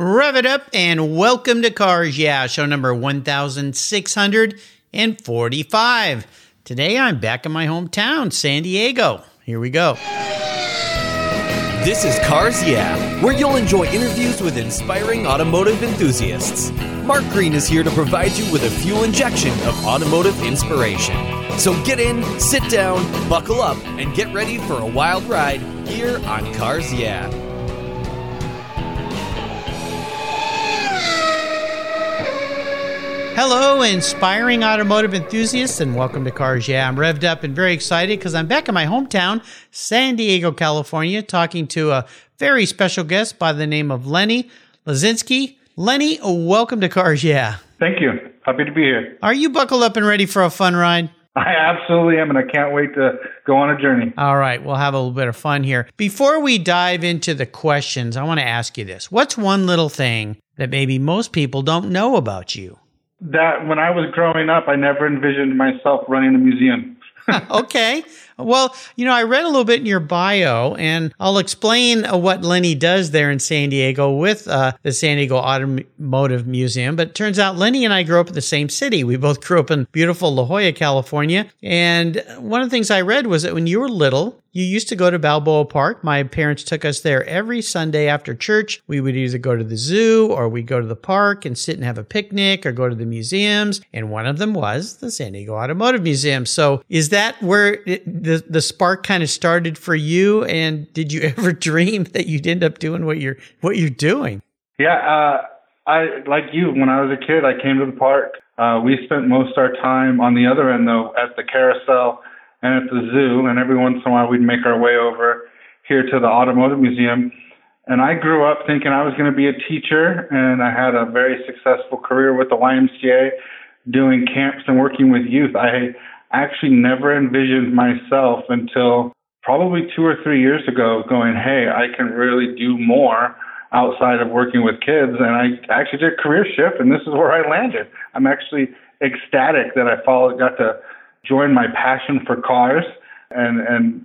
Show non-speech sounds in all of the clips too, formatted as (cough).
Rev it up and welcome to Cars Yeah, show number 1645. Today I'm back in my hometown, San Diego. Here we go. This is Cars Yeah, where you'll enjoy interviews with inspiring automotive enthusiasts. Mark Green is here to provide you with a fuel injection of automotive inspiration. So get in, sit down, buckle up, and get ready for a wild ride here on Cars Yeah. Hello, inspiring automotive enthusiasts, and welcome to Cars Yeah. I'm revved up and very excited because I'm back in my hometown, San Diego, California, talking to a very special guest by the name of Lenny Lazinski. Lenny, welcome to Cars Yeah. Thank you. Happy to be here. Are you buckled up and ready for a fun ride? I absolutely am, and I can't wait to go on a journey. All right, we'll have a little bit of fun here. Before we dive into the questions, I want to ask you this What's one little thing that maybe most people don't know about you? That when I was growing up, I never envisioned myself running a museum. (laughs) okay. Well, you know, I read a little bit in your bio, and I'll explain uh, what Lenny does there in San Diego with uh, the San Diego Automotive Museum. But it turns out Lenny and I grew up in the same city. We both grew up in beautiful La Jolla, California. And one of the things I read was that when you were little, you used to go to Balboa Park. My parents took us there every Sunday after church. We would either go to the zoo or we'd go to the park and sit and have a picnic or go to the museums. And one of them was the San Diego Automotive Museum. So is that where it, the, the spark kind of started for you? And did you (laughs) ever dream that you'd end up doing what you're, what you're doing? Yeah. Uh, I, like you, when I was a kid, I came to the park. Uh, we spent most our time on the other end though at the carousel and at the zoo, and every once in a while we'd make our way over here to the automotive museum. And I grew up thinking I was going to be a teacher, and I had a very successful career with the YMCA, doing camps and working with youth. I actually never envisioned myself until probably two or three years ago going, hey, I can really do more outside of working with kids. And I actually did a career shift, and this is where I landed. I'm actually ecstatic that I followed, got to join my passion for cars and and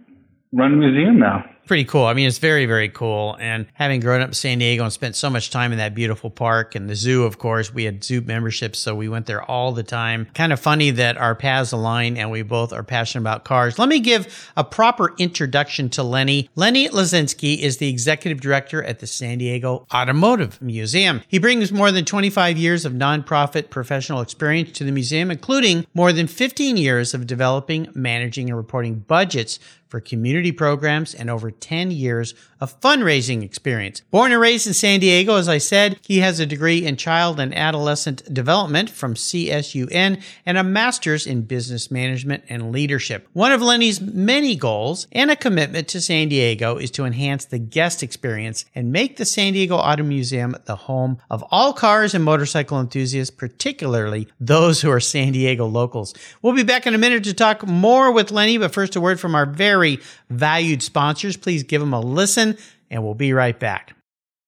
run a museum now pretty cool. I mean, it's very, very cool. And having grown up in San Diego and spent so much time in that beautiful park and the zoo, of course, we had zoo memberships, so we went there all the time. Kind of funny that our paths align and we both are passionate about cars. Let me give a proper introduction to Lenny. Lenny Lazinski is the executive director at the San Diego Automotive Museum. He brings more than 25 years of nonprofit professional experience to the museum, including more than 15 years of developing, managing, and reporting budgets for community programs and over 10 years of fundraising experience. Born and raised in San Diego, as I said, he has a degree in child and adolescent development from CSUN and a master's in business management and leadership. One of Lenny's many goals and a commitment to San Diego is to enhance the guest experience and make the San Diego Auto Museum the home of all cars and motorcycle enthusiasts, particularly those who are San Diego locals. We'll be back in a minute to talk more with Lenny, but first a word from our very valued sponsors. Please give them a listen, and we'll be right back.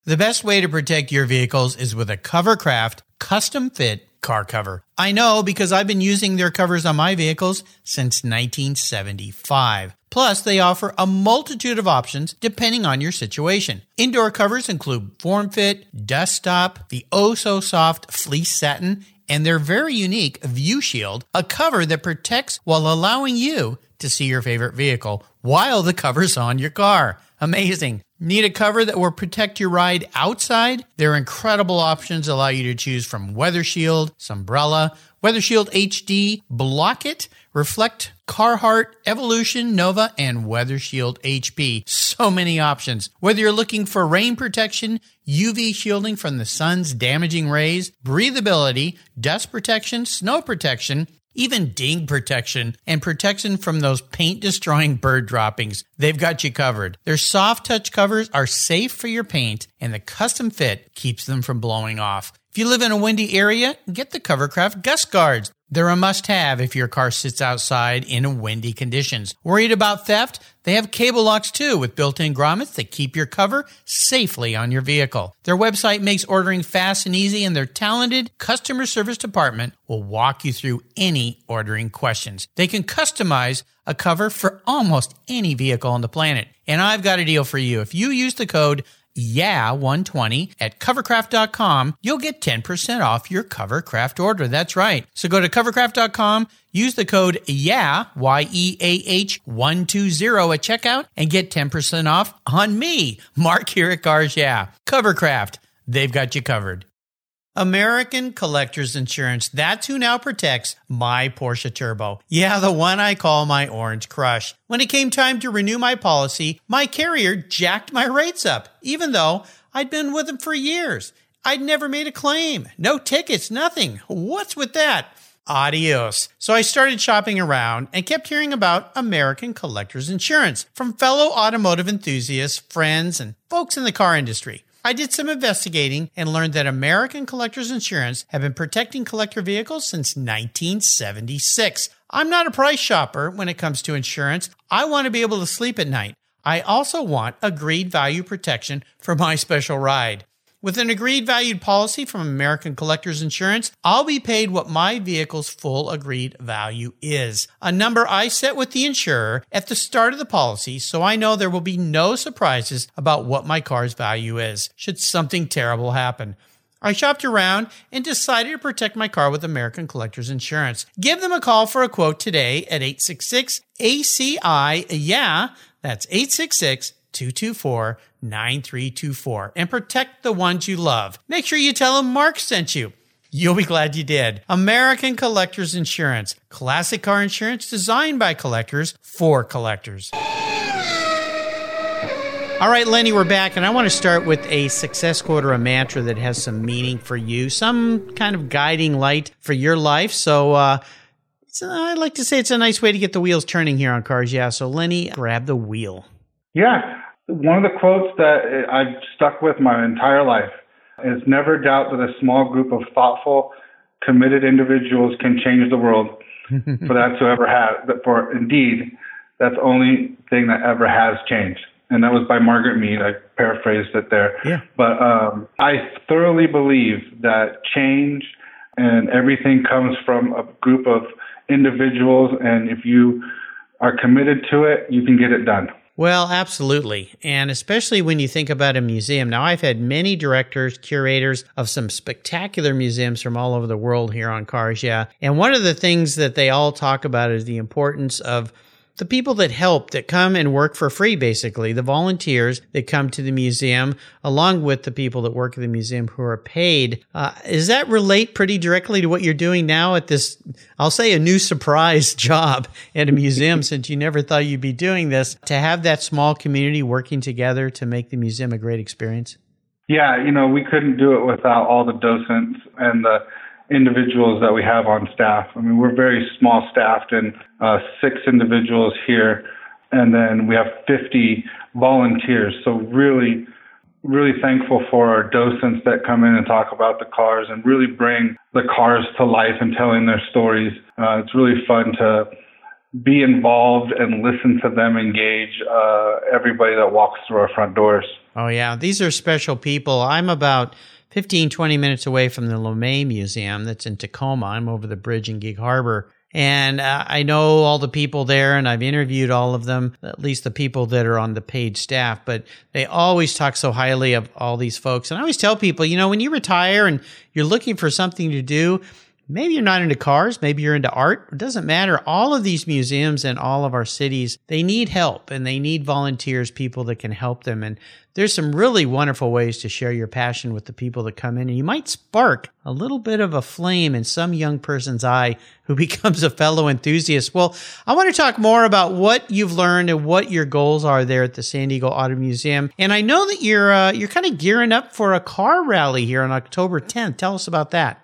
The best way to protect your vehicles is with a Covercraft custom fit car cover. I know because I've been using their covers on my vehicles since 1975. Plus, they offer a multitude of options depending on your situation. Indoor covers include form fit, dust stop, the oh so soft fleece satin, and their very unique View Shield, a cover that protects while allowing you to see your favorite vehicle while the cover's on your car. Amazing. Need a cover that will protect your ride outside? Their incredible options allow you to choose from Weather Shield, Sunbrella, Weather Shield HD, Block It, Reflect, Carhartt, Evolution, Nova, and Weather Shield HP. So many options. Whether you're looking for rain protection, UV shielding from the sun's damaging rays, breathability, dust protection, snow protection, even ding protection and protection from those paint destroying bird droppings. They've got you covered. Their soft touch covers are safe for your paint and the custom fit keeps them from blowing off. If you live in a windy area, get the Covercraft Gust Guards. They're a must have if your car sits outside in windy conditions. Worried about theft? They have cable locks too with built in grommets that keep your cover safely on your vehicle. Their website makes ordering fast and easy, and their talented customer service department will walk you through any ordering questions. They can customize a cover for almost any vehicle on the planet. And I've got a deal for you. If you use the code yeah120 at covercraft.com, you'll get 10% off your Covercraft order. That's right. So go to covercraft.com, use the code YEAH, Y-E-A-H 120 at checkout and get 10% off on me, Mark here at Cars Yeah. Covercraft, they've got you covered. American Collectors Insurance. That's who now protects my Porsche Turbo. Yeah, the one I call my Orange Crush. When it came time to renew my policy, my carrier jacked my rates up, even though I'd been with them for years. I'd never made a claim. No tickets, nothing. What's with that? Adios. So I started shopping around and kept hearing about American Collectors Insurance from fellow automotive enthusiasts, friends, and folks in the car industry. I did some investigating and learned that American Collectors Insurance have been protecting collector vehicles since 1976. I'm not a price shopper when it comes to insurance. I want to be able to sleep at night. I also want agreed value protection for my (laughs) special ride. With an agreed valued policy from American Collectors Insurance, I'll be paid what my vehicle's full agreed value is. A number I set with the insurer at the start of the policy so I know there will be no surprises about what my car's value is should something terrible happen. I shopped around and decided to protect my car with American Collectors Insurance. Give them a call for a quote today at 866 ACI. Yeah, that's 866 224 9324 and protect the ones you love. Make sure you tell them Mark sent you. You'll be glad you did. American Collectors Insurance. Classic car insurance designed by collectors for collectors. All right, Lenny, we're back, and I want to start with a success quote or a mantra that has some meaning for you, some kind of guiding light for your life. So, uh, I like to say it's a nice way to get the wheels turning here on Cars Yeah. So, Lenny, grab the wheel. Yeah. One of the quotes that I've stuck with my entire life is never doubt that a small group of thoughtful, committed individuals can change the world. (laughs) for that to ever have, for indeed, that's the only thing that ever has changed. And that was by Margaret Mead. I paraphrased it there. Yeah. But um, I thoroughly believe that change and everything comes from a group of individuals. And if you are committed to it, you can get it done. Well, absolutely. And especially when you think about a museum. Now, I've had many directors, curators of some spectacular museums from all over the world here on Cars Yeah. And one of the things that they all talk about is the importance of the people that help, that come and work for free, basically, the volunteers that come to the museum, along with the people that work at the museum who are paid. Uh, does that relate pretty directly to what you're doing now at this, I'll say a new surprise (laughs) job at a museum (laughs) since you never thought you'd be doing this, to have that small community working together to make the museum a great experience? Yeah, you know, we couldn't do it without all the docents and the individuals that we have on staff. I mean, we're very small staffed and uh, six individuals here, and then we have 50 volunteers. So really, really thankful for our docents that come in and talk about the cars and really bring the cars to life and telling their stories. Uh, it's really fun to be involved and listen to them engage uh, everybody that walks through our front doors. Oh, yeah. These are special people. I'm about 15, 20 minutes away from the LeMay Museum that's in Tacoma. I'm over the bridge in Gig Harbor. And uh, I know all the people there, and I've interviewed all of them, at least the people that are on the paid staff, but they always talk so highly of all these folks. And I always tell people, you know, when you retire and you're looking for something to do, maybe you're not into cars, maybe you're into art. It doesn't matter. All of these museums in all of our cities, they need help and they need volunteers, people that can help them. And there's some really wonderful ways to share your passion with the people that come in, and you might spark a little bit of a flame in some young person's eye who (laughs) becomes a fellow enthusiast. Well, I want to talk more about what you've learned and what your goals are there at the San Diego Auto Museum. And I know that you're uh, you're kind of gearing up for a car rally here on October 10th. Tell us about that.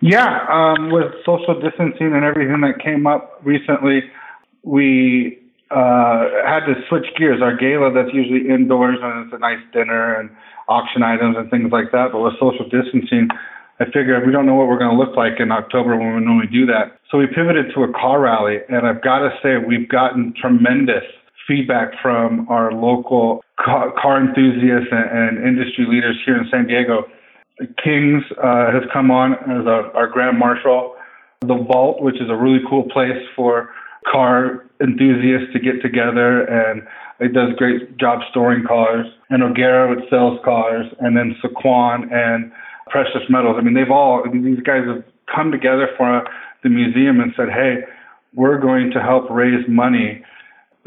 Yeah, um, with social distancing and everything that came up recently, we uh, had to switch gears. Our gala that's usually indoors and it's a nice dinner and auction items and things like that, but with social distancing, I figured we don't know what we're going to look like in October when we normally do that. So we pivoted to a car rally, and I've got to say we've gotten tremendous feedback from our local car, car enthusiasts and, and, industry leaders here in San Diego. Kings uh, has come on as a, our grand marshal. The Vault, which is a really cool place for car enthusiasts to get together and it does great job storing cars. And O'Gara, it sells cars. And then Sycuan and Precious Metals. I mean, they've all, I mean, these guys have come together for the museum and said, hey, we're going to help raise money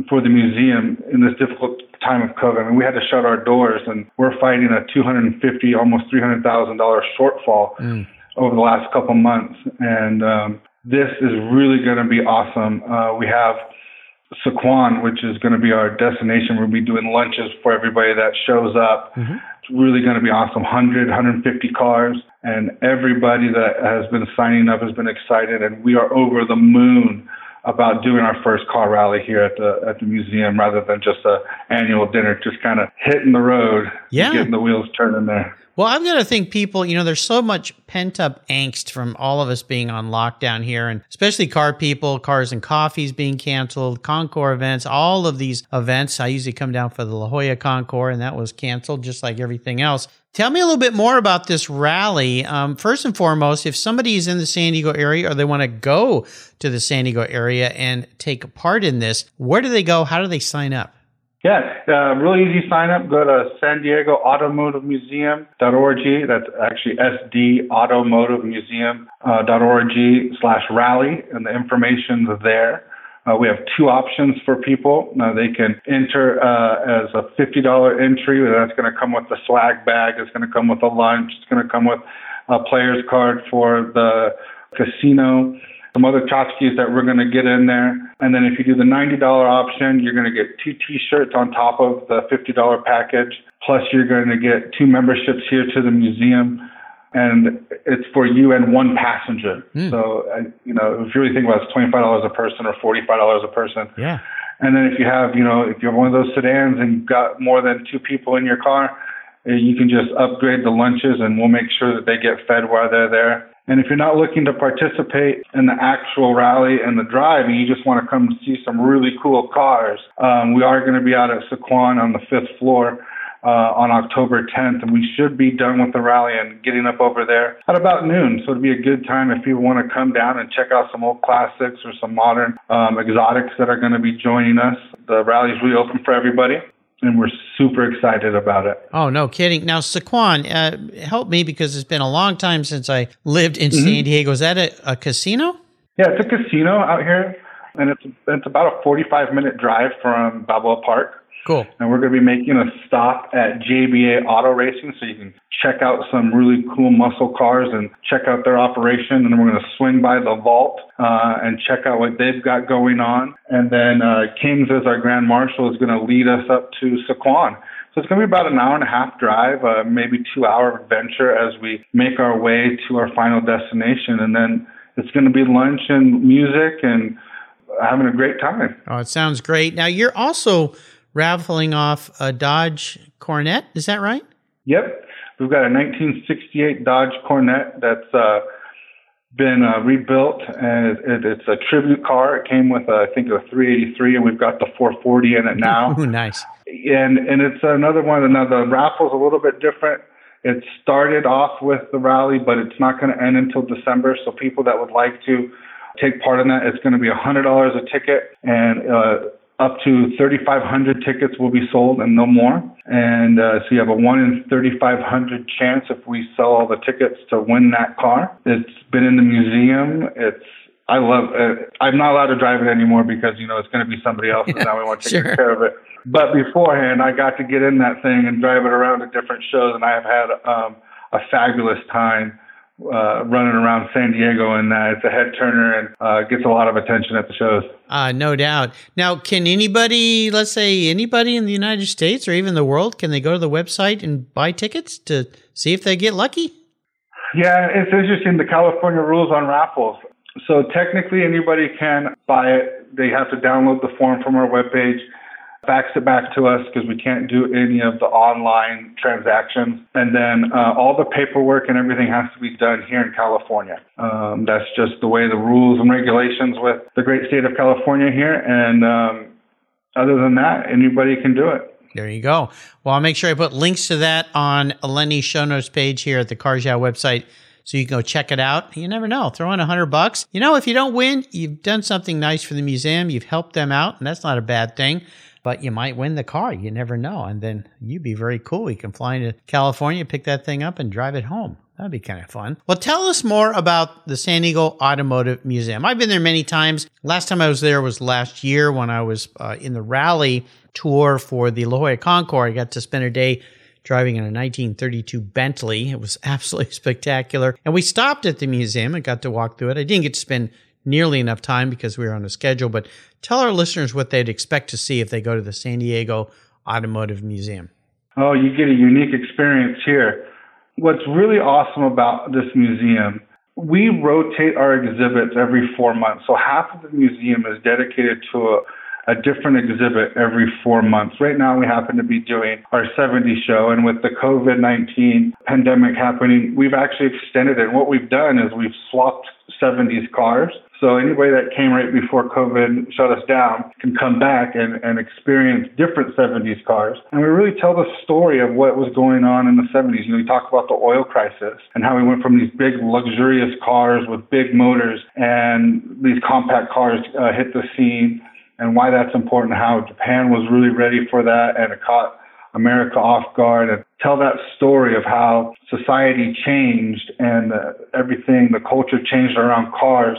for the museum in this difficult time of COVID. I mean, we had to shut our doors, and we're fighting a 250, almost 300 thousand dollar shortfall mm. over the last couple months. And um, this is really going to be awesome. Uh, we have Sycuan, which is going to be our destination. We'll be doing lunches for everybody that shows up. Mm-hmm. It's really going to be awesome. 100, 150 cars, and everybody that has been signing up has been excited, and we are over the moon about doing our first car rally here at the at the museum rather than just a annual dinner, just kind of hitting the road, yeah, getting the wheels turning there. Well, I've got to think people, you know, there's so much pent up angst from all of us being on lockdown here, and especially car people, cars and coffees being canceled, Concours events, all of these events. I usually come down for the La Jolla Concours, and that was canceled just like everything else. Tell me a little bit more about this rally. Um, first and foremost, if somebody is in the San Diego area or they want to go to the San Diego area and take part in this, where do they go? How do they sign up? Yeah, uh, really easy sign up. Go to San Diego Automotive Museum.org. That's actually sdautomotivemuseum.org uh, slash rally, and the information's there. Uh, we have two options for people. Uh, they can enter uh, as a $50 entry. That's going to come with a swag bag. It's going to come with a lunch. It's going to come with a player's card for the casino some other tchotchkes that we're going to get in there. And then if you do the $90 option, you're going to get two t-shirts on top of the $50 package. Plus you're going to get two memberships here to the museum. And it's for you and one passenger. Mm. So, uh, you know, if you really think about it, it's $25 a person or $45 a person. Yeah. And then if you have, you know, if you have one of those sedans and you've got more than two people in your car, uh, you can just upgrade the lunches and we'll make sure that they get fed while they're there. And if you're not looking to participate in the actual rally and the drive, and you just want to come see some really cool cars, um, we are going to be out at Sycuan on the fifth floor uh, on October 10th, and we should be done with the rally and getting up over there at about noon. So it'd be a good time if people want to come down and check out some old classics or some modern um, exotics that are going to be joining us. The rally's really open for everybody and we're super excited about it. Oh, no kidding. Now, Sycuan, uh, help me because it's been a long time since I lived in mm-hmm. San Diego. Is that a, a, casino? Yeah, it's a casino out here, and it's it's about a 45 minute drive from Balboa Park. Cool. And we're going to be making a stop at JBA Auto Racing so you can check out some really cool muscle cars and check out their operation. And then we're going to swing by the vault uh, and check out what they've got going on. And then uh, Kings, as our Grand Marshal, is going to lead us up to Sycuan. So it's going to be about an hour and a half drive, uh, maybe two hour adventure as we make our way to our final destination. And then it's going to be lunch and music and having a great time. Oh, it sounds great. Now, you're also raffling off a Dodge Coronet. Is that right? Yep. We've got a 1968 Dodge Coronet that's uh, been uh, rebuilt, and it, it, it's a tribute car. It came with, uh, I think, a 383, and we've got the 440 in it now. (laughs) Ooh, nice. And and it's another one. Now the raffle's a little bit different. It started off with the rally, but it's not going to end until December. So people that would like to take part in that, it's going to be a hundred dollars a ticket, and uh, up to 3,500 tickets will be sold and no more. And uh, so you have a 1 in 3,500 chance if we sell all the tickets to win that car. It's been in the museum. It's I love it. I'm not allowed to drive it anymore because, you know, it's going to be somebody else and now we want to take sure. care of it. But beforehand, I got to get in that thing and drive it around to different shows and I have had um, a fabulous time uh, running around San Diego, and uh, it's a head turner and uh, gets a lot of attention at the shows. Uh, no doubt. Now, can anybody, let's say anybody in the United States or even the world, can they go to the website and buy tickets to see if they get lucky? Yeah, it's interesting the California rules on raffles. So technically, anybody can buy it. They have to download the form from our webpage fax it back to us because we can't do any of the online transactions. And then uh, all the paperwork and everything has to be done here in California. Um, that's just the way the rules and regulations with the great state of California here. And um, other than that, anybody can do it. There you go. Well, I'll make sure I put links to that on Lenny's show notes page here at the Cars website. so you can go check it out. You never know. Throw in a hundred bucks. You know, if you don't win, you've done something nice for the museum. You've helped them out, and that's not a bad thing. But you might win the car. You never know. And then you'd be very cool. You can fly into California, pick that thing up, and drive it home. That'd be kind of fun. Well, tell us more about the San Diego Automotive Museum. I've been there many times. Last time I was there was last year when I was uh, in the rally tour for the La Jolla Concours. I got to spend a day driving in a 1932 Bentley. It was (laughs) absolutely spectacular. And we stopped at the museum and got to walk through it. I didn't get to spend nearly enough time because we were on a schedule, but tell our listeners what they'd expect to see if they go to the San Diego Automotive Museum. Oh, you get a unique experience here. What's really awesome about this museum, we rotate our exhibits every four months. So half of the museum is dedicated to a a different exhibit every four months. Right now, we happen to be doing our 70s show, and with the COVID 19 pandemic happening, we've actually extended it. And what we've done is we've swapped 70s cars. So anybody that came right before COVID shut us down can come back and, and experience different 70s cars. And we really tell the story of what was going on in the 70s. You know, we talk about the oil crisis and how we went from these big luxurious cars with big motors and these compact cars uh, hit the scene and why that's important, how Japan was really ready for that and it caught America off guard and tell that story of how society changed and uh, everything, the culture changed around cars.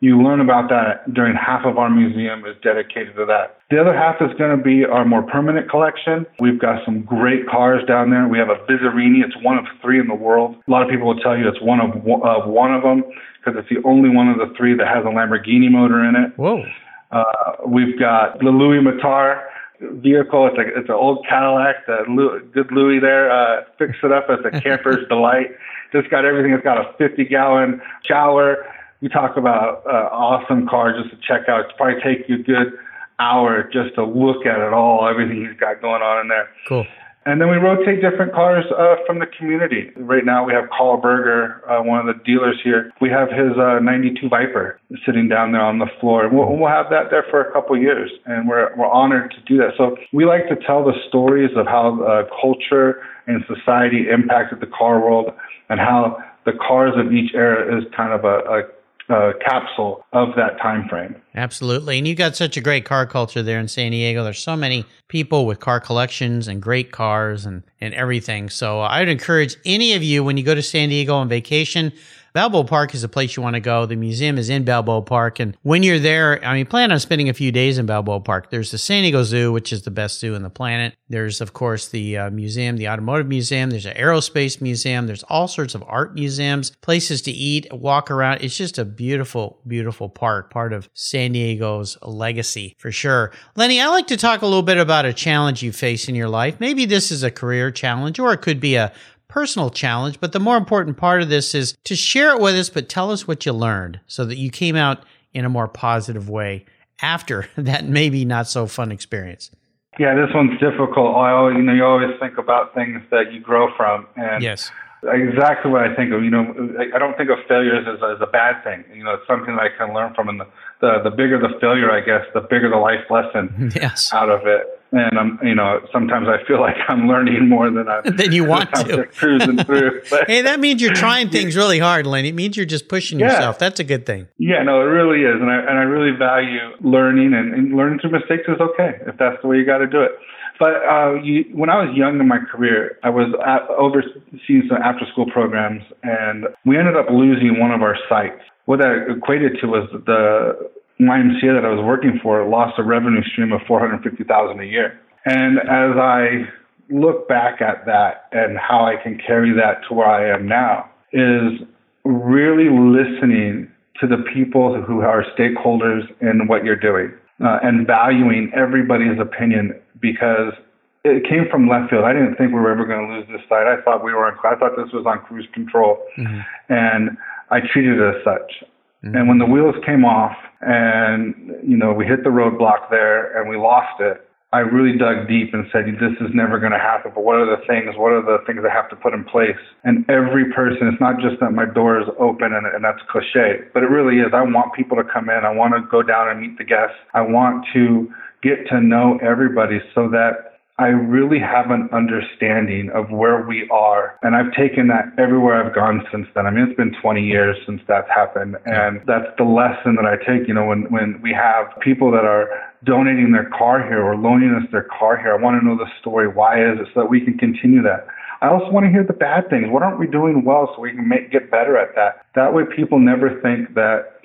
You learn about that during half of our museum is dedicated to that. The other half is going to be our more permanent collection. We've got some great cars down there. We have a Bizzarrini. It's one of three in the world. A lot of people will tell you it's one of, of one of them because it's the only one of the three that has a Lamborghini motor in it. Whoa. Uh, we've got the Louis Mattar vehicle. It's like it's an old Cadillac. The good Louis there uh, fixed it up as a camper's (laughs) delight. Just got everything. It's got a 50 gallon shower. We talk about uh, awesome car just to check out. It's probably take you a good hour just to look at it all, everything he's got going on in there. Cool. And then we rotate different cars uh, from the community. Right now we have Carl Burger, uh, one of the dealers here. We have his uh, 92 Viper sitting down there on the floor. And we'll, we'll have that there for a couple years. And we're, we're honored to do that. So we like to tell the stories of how uh, culture and society impacted the car world and how the cars of each era is kind of a, a uh, capsule of that time frame. Absolutely. And you got such a great car culture there in San Diego. There's so many people with car collections and great cars and, and everything. So I would encourage any of you when you go to San Diego on vacation, Balboa Park is a place you want to go. The museum is in Balboa Park. And when you're there, I mean, plan on spending a few days in Balboa Park. There's the San Diego Zoo, which is the best zoo in the planet. There's, of course, the uh, museum, the automotive museum. There's an aerospace museum. There's all sorts of art museums, places to eat, walk around. It's just a beautiful, beautiful park, part of San Diego's legacy for sure. Lenny, I like to talk a little bit about a challenge you face in your life. Maybe this is a career challenge or it could be a personal challenge, but the more important part of this is to share it with us, but tell us what you learned so that you came out in a more positive way after (laughs) that maybe not so fun experience. Yeah, this one's difficult. I always, you know, you always think about things that you grow from, and yes, exactly what I think of. You know, I don't think of failures as, as a bad thing. You know, it's something that I can learn from, and the, the the bigger the failure, I guess, the bigger the life lesson (laughs) yes. out of it and I'm, you know, sometimes I feel like I'm learning more than I (laughs) than you want to. cruising through. (laughs) Hey, that means you're trying (laughs) things really hard, Lenny. It means you're just pushing yeah. yourself. That's a good thing. Yeah, no, it really is, and I and I really value learning, and, and learning through mistakes is okay if that's the way you got to do it. But uh, you, when I was young in my career, I was at, overseeing some after-school programs, and we ended up losing one of our sites. What that equated to was the YMCA that I was working for lost a revenue stream of 450,000 a year. And as I look back at that and how I can carry that to where I am now is really listening to the people who are stakeholders in what you're doing uh, and valuing everybody's opinion because it came from left field. I didn't think we were ever going to lose this site. I thought we were on, I thought this was on cruise control mm-hmm. and I treated it as such. Mm-hmm. And when the wheels came off and, you know, we hit the roadblock there and we lost it, I really dug deep and said, this is never going to happen. But what are the things? What are the things I have to put in place? And every person, it's not just that my door is open and, and that's cliche, but it really is. I want people to come in. I want to go down and meet the guests. I want to get to know everybody so that I really have an understanding of where we are. And I've taken that everywhere I've gone since then. I mean, it's been 20 years since that's happened. And that's the lesson that I take, you know, when, when we have people that are donating their car here or loaning us their car here. I want to know the story. Why is it so that we can continue that? I also want to hear the bad things. What aren't we doing well so we can make, get better at that? That way people never think that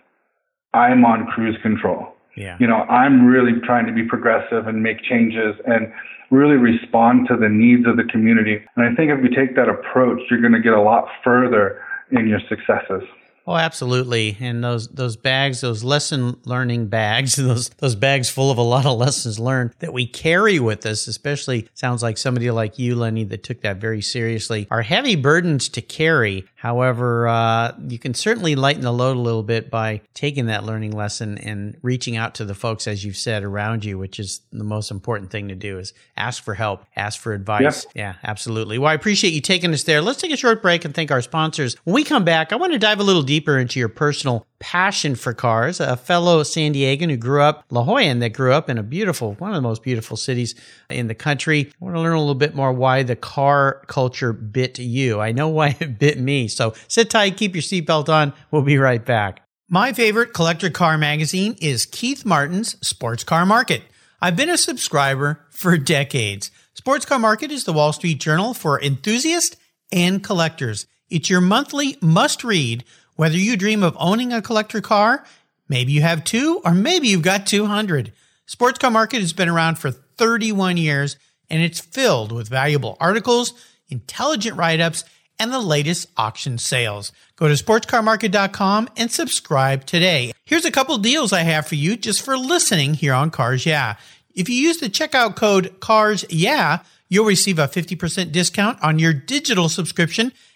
I'm on cruise control. Yeah. You know, I'm really trying to be progressive and make changes and really respond to the needs of the community. And I think if you take that approach, you're going to get a lot further in your successes. Oh, absolutely. And those those bags, those lesson learning bags, (laughs) those those bags full of a lot of lessons learned that we carry with us, especially sounds like somebody like you, Lenny, that took that very seriously, are heavy burdens to carry. However, uh, you can certainly lighten the load a little bit by taking that learning lesson and reaching out to the folks, as you've said, around you, which is the most important thing to do is ask for help, ask for advice. Yeah, yeah absolutely. Well, I appreciate you taking us there. Let's take a short break and thank our sponsors. When we come back, I want to dive a little deeper into your personal passion for cars. A fellow San Diegan who grew up, La Jolla, that grew up in a beautiful, one of the most beautiful cities in the country. I want to learn a little bit more why the car culture bit you. I know why it bit me. So sit tight, keep your seatbelt on. We'll be right back. My favorite collector car magazine is Keith Martin's Sports Car Market. I've been a subscriber for decades. Sports Car Market is the Wall Street Journal for enthusiasts and collectors. It's your monthly must read whether you dream of owning a collector car, maybe you have two, or maybe you've got 200. Sports Car Market has been around for 31 years and it's filled with valuable articles, intelligent write ups, and the latest auction sales. Go to sportscarmarket.com and subscribe today. Here's a couple deals I have for you just for listening here on Cars Yeah. If you use the checkout code CARS Yeah, you'll receive a 50% discount on your digital subscription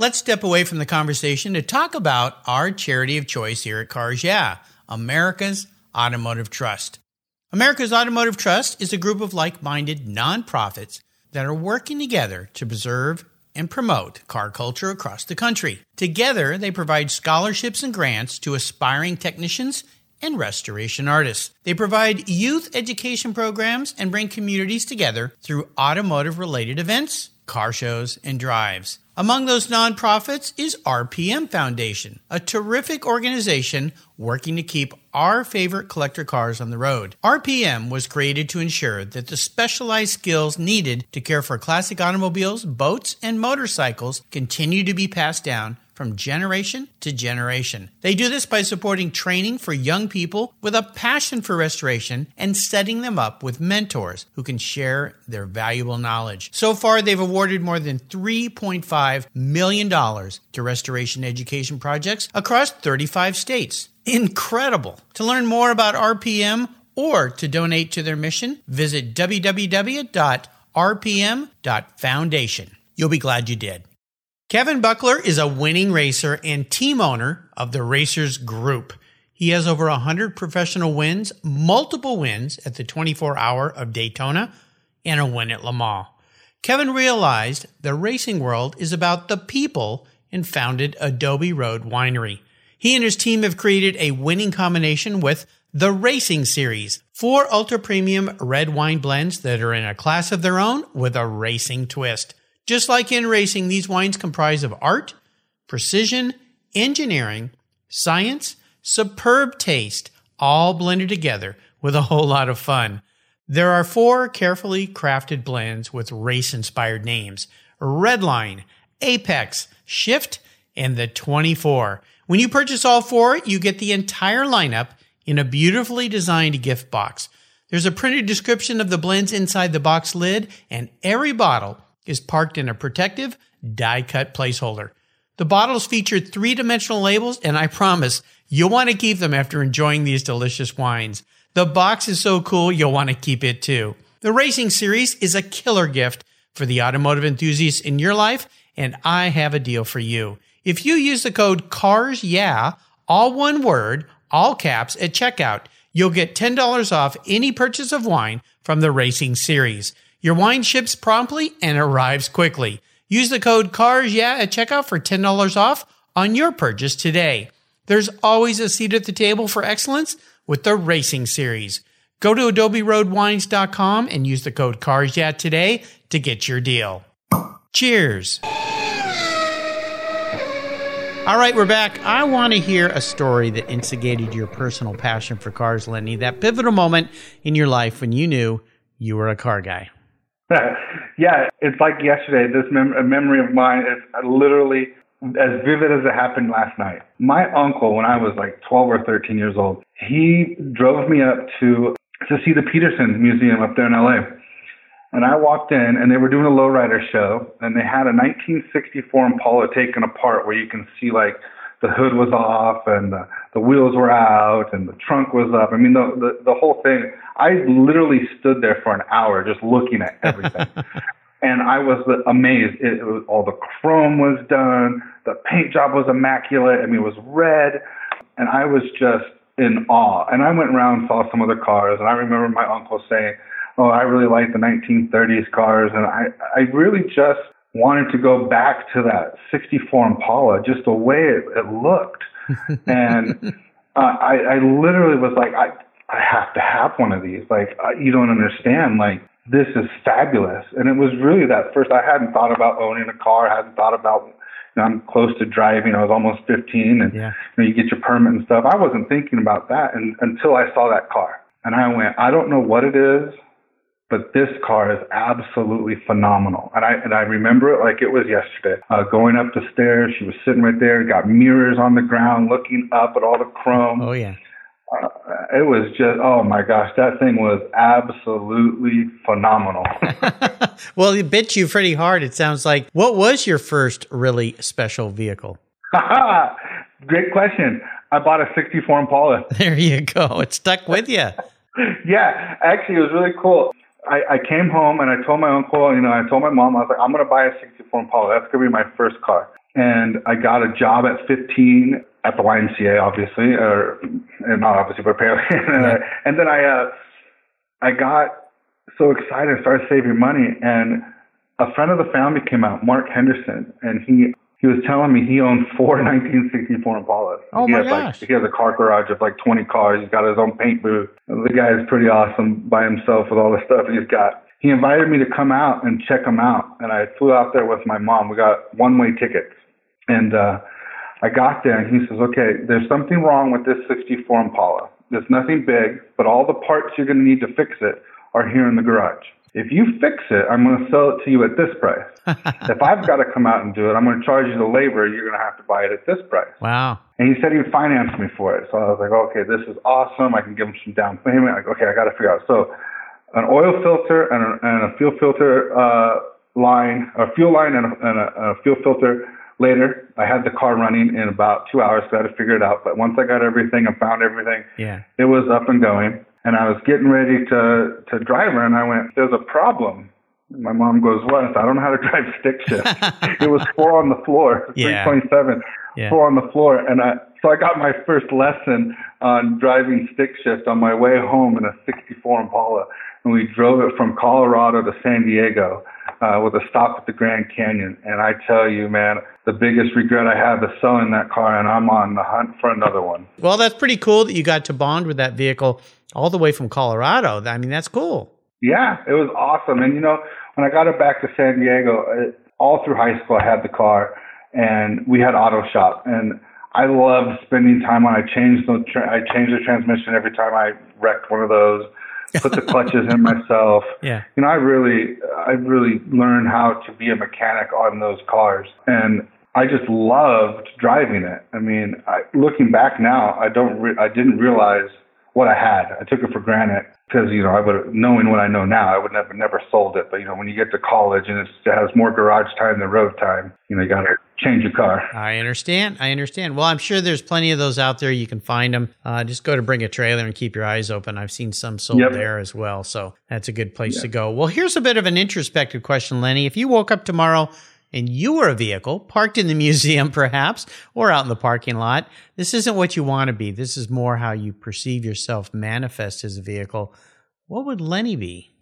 Let's step away from the conversation to talk about our charity of choice here at Cars Yeah, America's Automotive Trust. America's Automotive Trust is a group of like minded nonprofits that are working together to preserve and promote car culture across the country. Together, they provide scholarships and grants to aspiring technicians and restoration artists. They provide youth education programs and bring communities together through automotive related events, car shows, and drives. Among those nonprofits is RPM Foundation, a terrific organization working to keep our favorite collector cars on the road. RPM was created to ensure that the specialized skills needed to care for classic automobiles, boats, and motorcycles continue to be passed down from generation to generation. They do this by supporting training for young people with a passion for restoration and setting them up with mentors who can share their valuable knowledge. So far, they've awarded more than $3.5 million to restoration education projects across 35 states. Incredible! To learn more about RPM or to donate to their mission, visit www.rpm.foundation. You'll be glad you did. Kevin Buckler is a winning racer and team owner of the Racers Group. He has over 100 professional wins, multiple wins at the 24 hour of Daytona, and a win at Le Mans. Kevin realized the racing world is about the people and founded Adobe Road Winery. He and his team have created a winning combination with the Racing Series, four ultra premium red wine blends that are in a class of their own with a racing twist. Just like in racing, these wines comprise of art, precision, engineering, science, superb taste, all blended together with a whole lot of fun. There are four carefully crafted blends with race inspired names Redline, Apex, Shift, and the 24. When you purchase all four, you get the entire lineup in a beautifully designed gift box. There's a printed description of the blends inside the box lid, and every bottle is parked in a protective, die cut placeholder. The bottles feature three dimensional labels, and I promise you'll want to keep them after enjoying these delicious wines. The box is so cool, you'll want to keep it too. The Racing Series is a killer gift for the automotive enthusiasts in your life and I have a deal for you. If you use the code CARS yeah, all one word, all caps at checkout, you'll get $10 off any purchase of wine from the racing series. Your wine ships promptly and arrives quickly. Use the code CARS yeah at checkout for $10 off on your purchase today. There's always a seat at the table for excellence with the racing series. Go to adoberoadwines.com and use the code CARS today to get your deal. Cheers. All right, we're back. I want to hear a story that instigated your personal passion for cars, Lenny. That pivotal moment in your life when you knew you were a car guy. (laughs) yeah, it's like yesterday. This mem- a memory of mine is literally as vivid as it happened last night. My uncle, when I was like 12 or 13 years old, he drove me up to to see the Petersen Museum up there in LA. And I walked in and they were doing a lowrider show and they had a 1964 Impala taken apart where you can see like the hood was off and the, the wheels were out and the trunk was up. I mean, the, the, the whole thing, I literally stood there for an hour just looking at everything. (laughs) and I was amazed. It, it was all the chrome was done. The paint job was immaculate. I mean, it was red and I was just in awe. And I went around and saw some other cars and I remember my uncle saying, oh, I really like the 1930s cars, and I I really just wanted to go back to that 64 Impala, just the way it, it looked, (laughs) and uh, I I literally was like I I have to have one of these. Like uh, you don't understand, like this is fabulous, and it was really that first. I hadn't thought about owning a car, I hadn't thought about you know, I'm close to driving. I was almost 15, and yeah. you, know, you get your permit and stuff. I wasn't thinking about that and, until I saw that car, and I went, I don't know what it is but this car is absolutely phenomenal. And I and I remember it like it was yesterday. Uh, going up the stairs, she was sitting right there, got mirrors on the ground, looking up at all the chrome. Oh yeah. Uh, it was just oh my gosh, that thing was absolutely phenomenal. (laughs) well, it bit you pretty hard. It sounds like. What was your first really special vehicle? (laughs) Great question. I bought a '64 Impala. (laughs) There you go. It stuck with you. yeah, actually, it was really cool. I, I came home and I told my uncle, you know, I told my mom, I was like, I'm going to buy a 64 Impala. That's going to be my first car. And I got a job at 15 at the YMCA, obviously, or not obviously, but apparently. (laughs) and, and then I, uh, I got so excited, I started saving money, and a friend of the family came out, Mark Henderson, and he he was telling me he owned four (laughs) 1964 Impalas. Oh he my has gosh! Like, he has a car garage of like 20 cars. He's got his own paint booth. The guy is pretty awesome by himself with all the stuff he's got. He invited me to come out and check him out, and I flew out there with my mom. We got one-way tickets, and uh, I got there, and he says, "Okay, there's something wrong with this 64 Impala. There's nothing big, but all the parts you're going to need to fix it are here in the garage." If you fix it, I'm going to sell it to you at this price. (laughs) if I've got to come out and do it, I'm going to charge you the labor. You're going to have to buy it at this price. Wow. And he said he would finance me for it. So I was like, okay, this is awesome. I can give him some down payment. Like, okay, I got to figure out. So an oil filter and a, and a fuel filter uh, line, a fuel line and a, and a, a fuel filter. Later, I had the car running in about two hours, so I had to figure it out. But once I got everything and found everything, yeah, it was up and going and I was getting ready to to drive her, and I went, "There's a problem." My mom goes, "What?" I, said, I don't know how to drive (laughs) stick shift. (laughs) it was four on the floor, yeah. 327, yeah. four on the floor, and I so I got my first lesson on driving stick shift on my way home in a '64 Impala, and we drove it from Colorado to San Diego. Uh, with a stop at the Grand Canyon. And I tell you, man, the biggest regret I have is selling that car, and I'm on the hunt for another one. Well, that's pretty cool that you got to bond with that vehicle all the way from Colorado. I mean, that's cool. Yeah, it was awesome. And you know, when I got it back to San Diego, it, all through high school, I had the car, and we had auto shop, and I loved spending time on. I changed the tra- I changed the transmission every time I wrecked one of those. Put the (laughs) clutches in myself. Yeah. You know, I really, I really learned how to be a mechanic on those cars, and I just loved driving it. I mean, I, looking back now, I don't, re- I didn't realize what I had. I took it for granted because you know I would knowing what I know now, I would never never sold it. But you know when you get to college and it has more garage time than road time, you know you got to change your car. I understand. I understand. Well, I'm sure there's plenty of those out there. You can find them. Uh, just go to bring a trailer and keep your eyes open. I've seen some sold yep. there as well, so that's a good place yep. to go. Well, here's a bit of an introspective question, Lenny. If you woke up tomorrow and you were a vehicle parked in the (laughs) museum, perhaps, or out in the parking lot, this isn't what you want to be. This is more how you perceive yourself manifest as a vehicle. What would Lenny be?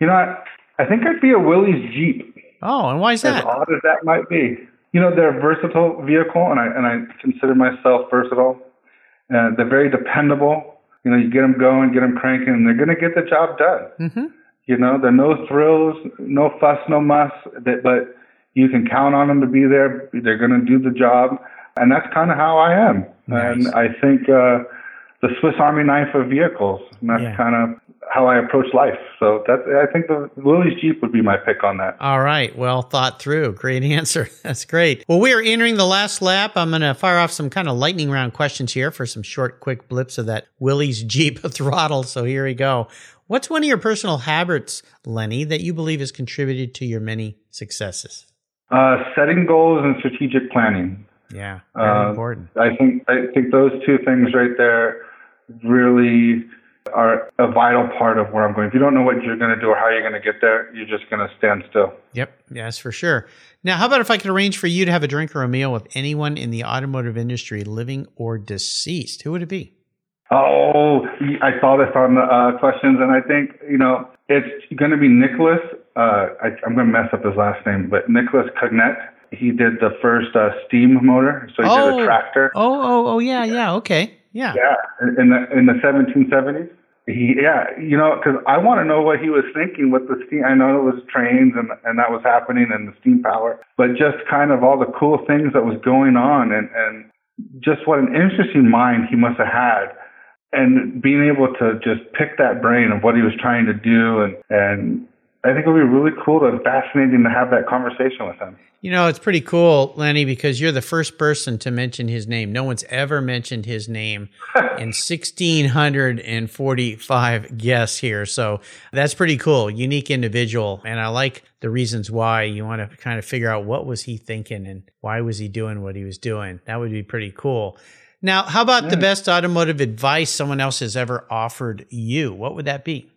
You know, I, I think I'd be a Willys Jeep. Oh, and why is that? As odd as that might be. You know, they're a versatile vehicle, and I and I consider myself versatile. And they're very dependable. You know, you get them going, get them cranking, and they're going to get the job done. Mm-hmm. You know, they're no thrills, no fuss, no muss, but you can count on them to be there. They're going to do the job. And that's kind of how I am. Nice. And I think uh, the Swiss Army knife of vehicles, and that's yeah. kind of how I approach life. So that I think the Willys Jeep would be my pick on that. All right, well thought through. Great (laughs) answer. That's great. Well, we are entering the last lap. I'm going to fire off some kind of lightning round questions here for some short, quick blips of that Willys (laughs) Jeep throttle. So here we go. What's one of your personal habits, Lenny, that you believe has contributed to your many successes? Uh, setting goals and strategic planning. Yeah, very uh, important. I think I think those two things right there really are a vital part of where I'm going. If you don't know what you're going to do or how you're going to get there, you're just going to stand still. Yep, yes, for sure. Now, how about if I could arrange for you to have a drink or a meal with anyone in the automotive industry, living or deceased? Who would it be? Oh, I saw this on the uh, questions, and I think you know it's going to be Nicholas. Uh, I, am going to mess up his last name, but Nicholas Cugnot. He did the first uh, steam motor, so he oh. did a oh. tractor. Oh, oh, oh, yeah, yeah, okay. Yeah. Yeah. In the in the 1770s. He yeah, you know, because I want to know what he was thinking with the steam. I know it was trains and and that was happening and the steam power, but just kind of all the cool things that was going on and and just what an interesting mind he must have had and being able to just pick that brain of what he was trying to do and and I think it would be really cool and fascinating to have that conversation with him. You know, it's pretty cool, Lenny, because you're the first person to mention his name. No one's ever mentioned his name (laughs) in 1,645 guests here. So that's pretty cool. Unique individual. And I like the reasons why you want to kind of figure out what was he thinking and why was he doing what he was doing. That would be pretty cool. Now, how about yeah. the best automotive advice someone else has ever offered you? What would that be?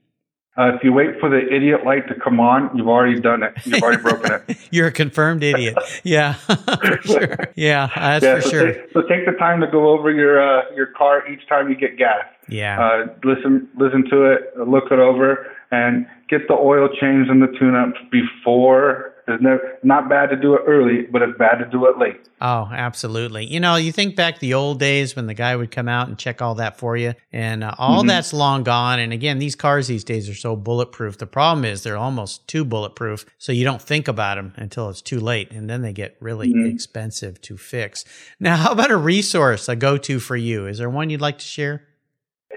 Uh, if you wait for the idiot light to come on, you've already done it. You've already broken it. (laughs) You're a confirmed idiot. Yeah, for (laughs) sure. Yeah, that's yeah, for so sure. Take, so take the time to go over your uh, your car each time you get gas. Yeah. Uh, listen listen to it, look it over, and get the oil changed and the tune up before it's never, not bad to do it early, but it's bad to do it late. Oh, absolutely. You know, you think back the old days when the guy would come out and check all that for you, and uh, all mm-hmm. that's long gone. And again, these cars these days are so bulletproof. The problem is they're almost too bulletproof, so you don't think about them until it's too late, and then they get really mm-hmm. expensive to fix. Now, how about a resource, a go-to for you? Is there one you'd like to share?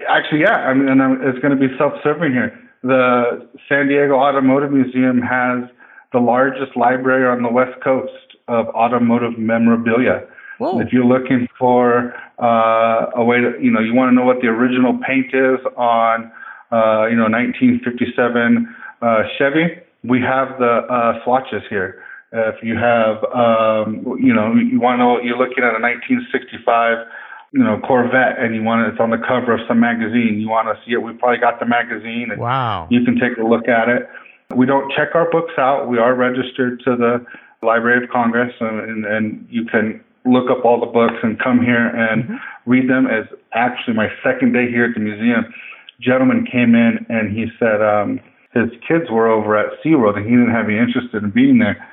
Actually, yeah. I mean, and it's going to be self-serving here. The San Diego Automotive Museum has the largest library on the West Coast of automotive memorabilia. Whoa. If you're looking for uh, a way to, you know, you want to know what the original paint is on, uh, you know, 1957 uh, Chevy, we have the uh, swatches here. if you have, um, you know, you want to know, you're looking at a 1965 you know, Corvette and you want it, it's on the cover of some magazine, you want to see it, we probably got the magazine and wow. you can take a look at it. We don't check our books out. We are registered to the Library of Congress, and, and, and you can look up all the books and come here and mm-hmm. read them. As actually my second day here at the museum, gentleman came in and he said um, his kids were over at SeaWorld and he didn't have any interest in being there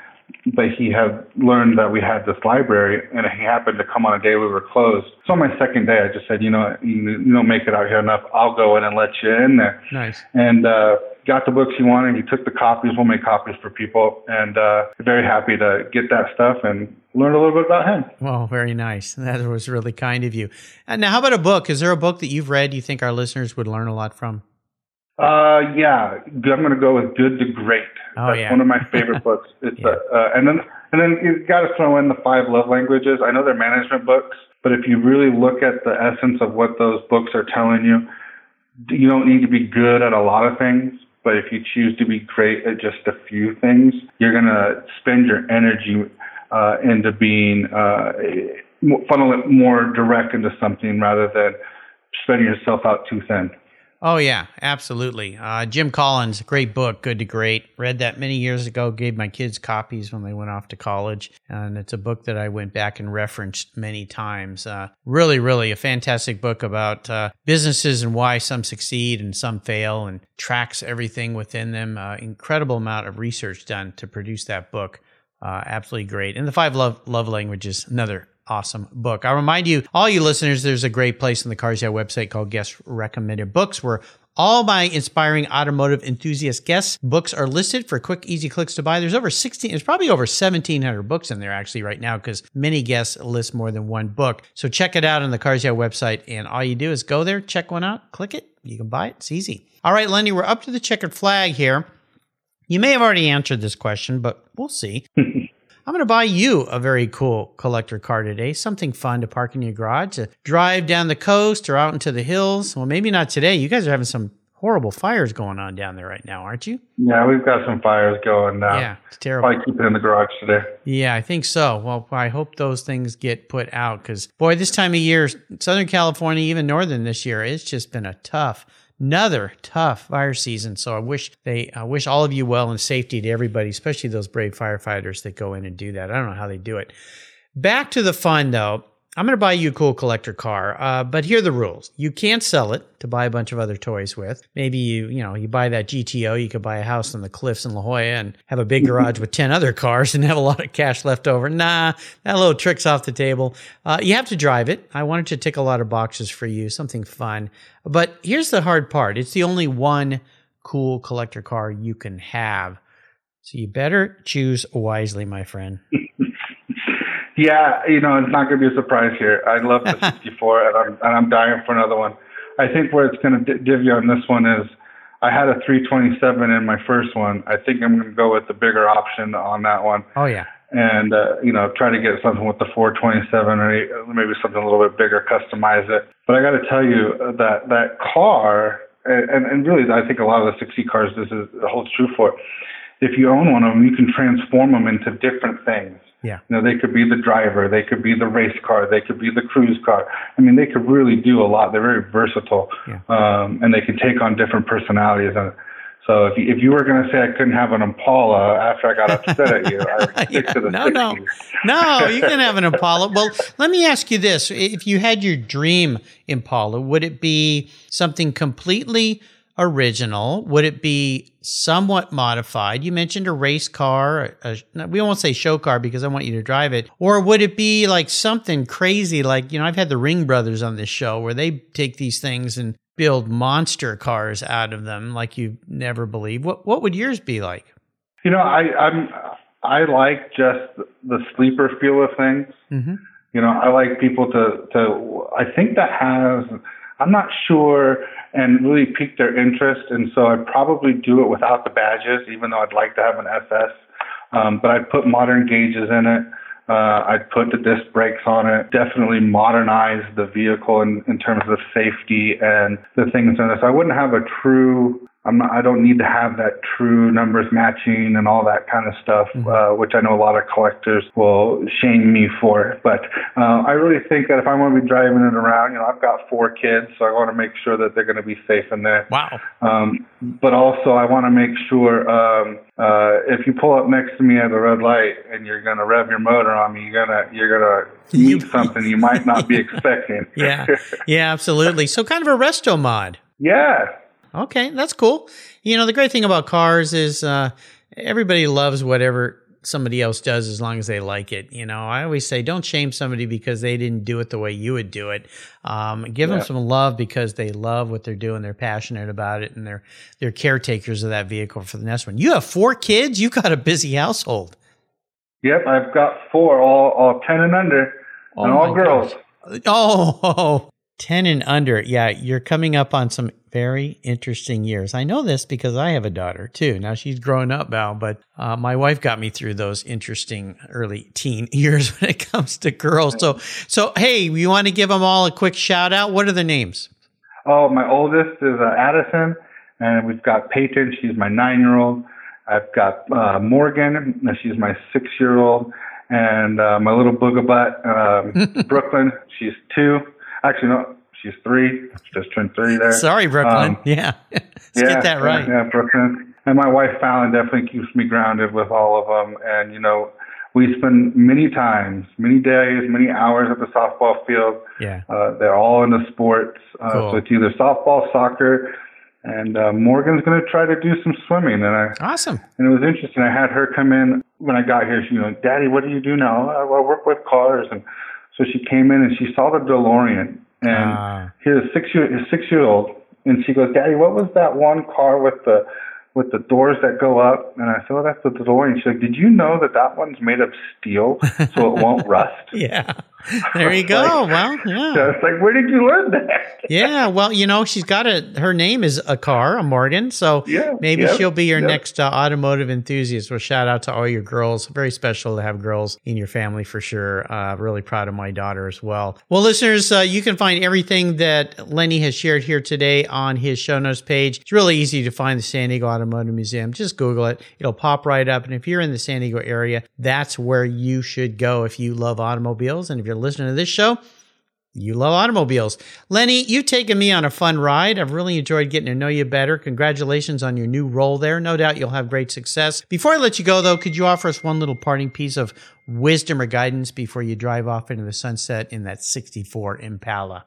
but he had learned that we had this library and he happened to come on a day we were closed. So on my second day, I just said, you know, you, you don't make it out here enough. I'll go in and let you in there. Nice. And, uh, got the books he wanted. He took the copies. We'll make copies for people and, uh, very happy to get that stuff and learn a little bit about him. Well, very nice. That was really kind of you. And now how about a book? Is there a book that you've read you think our listeners would learn a lot from? Uh, yeah, I'm going to go with Good to Great. Oh, That's yeah. one of my favorite (laughs) books. It's yeah. uh, and then and then you got to throw in the five love languages. I know they're management books, but if you really look at the essence of what those books are telling you, you don't need to be good at a lot of things. But if you choose to be great at just a few things, you're going to spend your energy uh, into being uh, funnel it more direct into something rather than spreading yourself out too thin. Oh yeah, absolutely. Uh, Jim Collins, great book, Good to Great. Read that many years ago. Gave my kids copies when they went off to college, and it's a book that I went back and referenced many times. Uh, really, really a fantastic book about uh, businesses and why some succeed and some fail, and tracks everything within them. Uh, incredible amount of research done to produce that book. Uh, absolutely great. And the five love love languages, another awesome book. I'll remind you, all you listeners, there's a great place on the Cars website called Guest Recommended Books where all my inspiring automotive enthusiast guests books are listed for quick, easy clicks to buy. There's over 16, there's probably over 1,700 books in there actually right now because many guests list more than one book. So check it out on the Cars website. And all you do is go there, check one out, click it, you can buy it. It's easy. All right, Lenny, we're up to the checkered flag here. You may have already answered this question, but we'll see. (laughs) I'm going to buy you a very cool collector car today, something fun to park in your garage, to drive down the coast or out into the hills. Well, maybe not today. You guys are having some horrible fires going on down there right now, aren't you? Yeah, we've got some fires going now. Yeah, it's terrible. Probably keep it in the garage today. Yeah, I think so. Well, I hope those things get put out because, boy, this time of year, Southern California, even Northern this year, it's just been a tough another tough fire season. So I wish they, I wish all of you well and safety to everybody, especially those brave firefighters that go in and do that. I don't know how they do it. Back to the fun though. I'm going to buy you a cool collector car, uh, but here are the rules. You can't sell it to buy a bunch of other toys with. Maybe you, you know, you buy that GTO, you could buy a house on the cliffs in La Jolla and have a big (laughs) garage with 10 other cars and have a lot of cash left over. Nah, that little trick's off the table. Uh, you have to drive it. I wanted to tick a lot of boxes for you, something fun. But here's the hard part. It's the only one cool collector car you can have. So you better choose wisely, my friend. (laughs) Yeah, you know, it's not going to be a surprise here. I love the (laughs) 64, and I'm and I'm dying for another one. I think where it's going to div you on this one is, I had a 327 in my first one. I think I'm going to go with the bigger option on that one. Oh yeah. And uh, you know, try to get something with the 427 or maybe something a little bit bigger, customize it. But I got to tell you that that car, and and really, I think a lot of the 60 cars, this is holds true for. If you own one of them, you can transform them into different things. Yeah. You know, they could be the driver, they could be the race car, they could be the cruise car. I mean, they could really do a lot. They're very versatile, yeah. um, and they can take on different personalities. And so, if you, if you were going to say I couldn't have an Impala after I got upset at you, I would (laughs) stick yeah. to the no, 60s. no, no. You can have an Impala. Well, let me ask you this: If you had your dream Impala, would it be something completely original? Would it be somewhat modified? You mentioned a race car. A, a, we won't say show car because I want you to drive it. Or would it be like something crazy? Like, you know, I've had the Ringbrothers on this show where they take these things and build monster cars out of them like you never believe. What, what would yours be like? You know, I, I'm, I like just the sleeper feel of things. Mm-hmm. You know, I like people to, to, I think that has, I'm not sure, and really piqued their interest. And so I'd probably do it without the badges, even though I'd like to have an SS. Um, but I'd put modern gauges in it. Uh, I'd put the disc brakes on it. Definitely modernize the vehicle in, in terms of safety and the things in it. So I wouldn't have a true I'm not, I don't need to have that true numbers matching and all that kind of stuff, mm-hmm. uh, which I know a lot of collectors will shame me for. But uh, I really think that if I'm going to be driving it around, you know, I've got four kids, so I want to make sure that they're going to be safe in there. Wow. Um, but also, I want to make sure um, uh, if you pull up next to me at a red light and you're going to rev your motor on me, you're gonna you're gonna meet something you might not be (laughs) expecting. yeah, (laughs) yeah, absolutely. So kind of a resto mod. Yeah, Okay, that's cool. You know, the great thing about cars is uh, everybody loves whatever somebody else does as long as they like it. You know, I always say don't shame somebody because they didn't do it the way you would do it. Um, give yeah. them some love because they love what they're doing. They're passionate about it and they're they're caretakers of that vehicle for the next one. You have four kids. You've got a busy household. Yep, I've got four, all all ten and under, oh and all girls. Oh, oh, (laughs) 10 and under. Yeah, you're coming up on some very interesting years. I know this because I have a daughter too. Now she's growing up now, but uh, my wife got me through those interesting early teen (laughs) years when it comes to girls. So, so hey, you want to give them all a quick shout out? What are the names? Oh, my oldest is uh, Addison, and we've got Peyton. She's my nine year old. I've got uh, Morgan. She's my six year old. And uh, my little booger butt, um, (laughs) Brooklyn. She's two. Actually, no, She's three. Just turned three there. Sorry, Brooklyn. Um, yeah. (laughs) Let's yeah, get that right. Yeah, yeah, Brooklyn. And my wife Fallon definitely keeps me grounded with all of them. And you know, we spend many times, many days, many hours at the softball field. Yeah. Uh, they're all in the sports. Uh, cool. So it's either softball, soccer, and uh, Morgan's going to try to do some swimming. And I awesome. And it was interesting. I had her come in when I got here. She, was like, Daddy, what do you do now? I, I work with cars, and so she came in and she saw the DeLorean, and uh. here's a six year his six year old, and she goes, Daddy, what was that one car with the with the doors that go up. And I said, oh, that's the DeLorean. She's like, did you know that that one's made of steel so it won't (laughs) rust? yeah. (laughs) There you go. Like, well, yeah. So it's like, where did you learn that? (laughs) yeah. Well, you know, she's got a, her name is a car, a Morgan. So yeah, maybe yep, she'll be your yep. next uh, automotive enthusiast. Well, shout out to all your girls. Very special to have girls in your family for sure. Uh, really proud of my daughter as well. Well, listeners, uh, you can find everything that Lenny has shared here today on his show notes page. It's really easy to find the San Diego Automotive Museum. Just Google it. It'll pop right up. And if you're in the San Diego area, that's where you should go if you love automobiles. And if you're listening to this show, you love automobiles. Lenny, you've taken me on a fun ride. I've really enjoyed getting to know you better. Congratulations on your new role there. No doubt you'll have great success. Before I let you go, though, could you offer us one little parting piece of wisdom or guidance before you drive off into the sunset in that 64 Impala?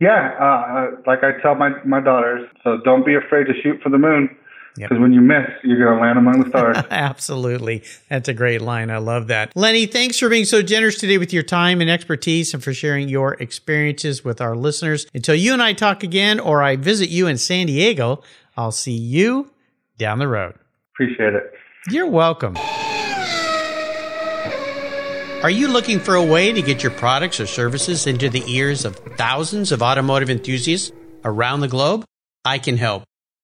Yeah, uh, uh like I tell my, my daughters, so don't be afraid to shoot for the moon. Because yep. when you miss, you're going to land among the stars. (laughs) Absolutely. That's a great line. I love that. Lenny, thanks for being so generous today with your time and expertise and for sharing your experiences with our listeners. Until you and I talk again or I visit you in San Diego, I'll see you down the road. Appreciate it. You're welcome. Are you looking for a way to get your products or services into the ears of thousands of automotive enthusiasts around the globe? I can help.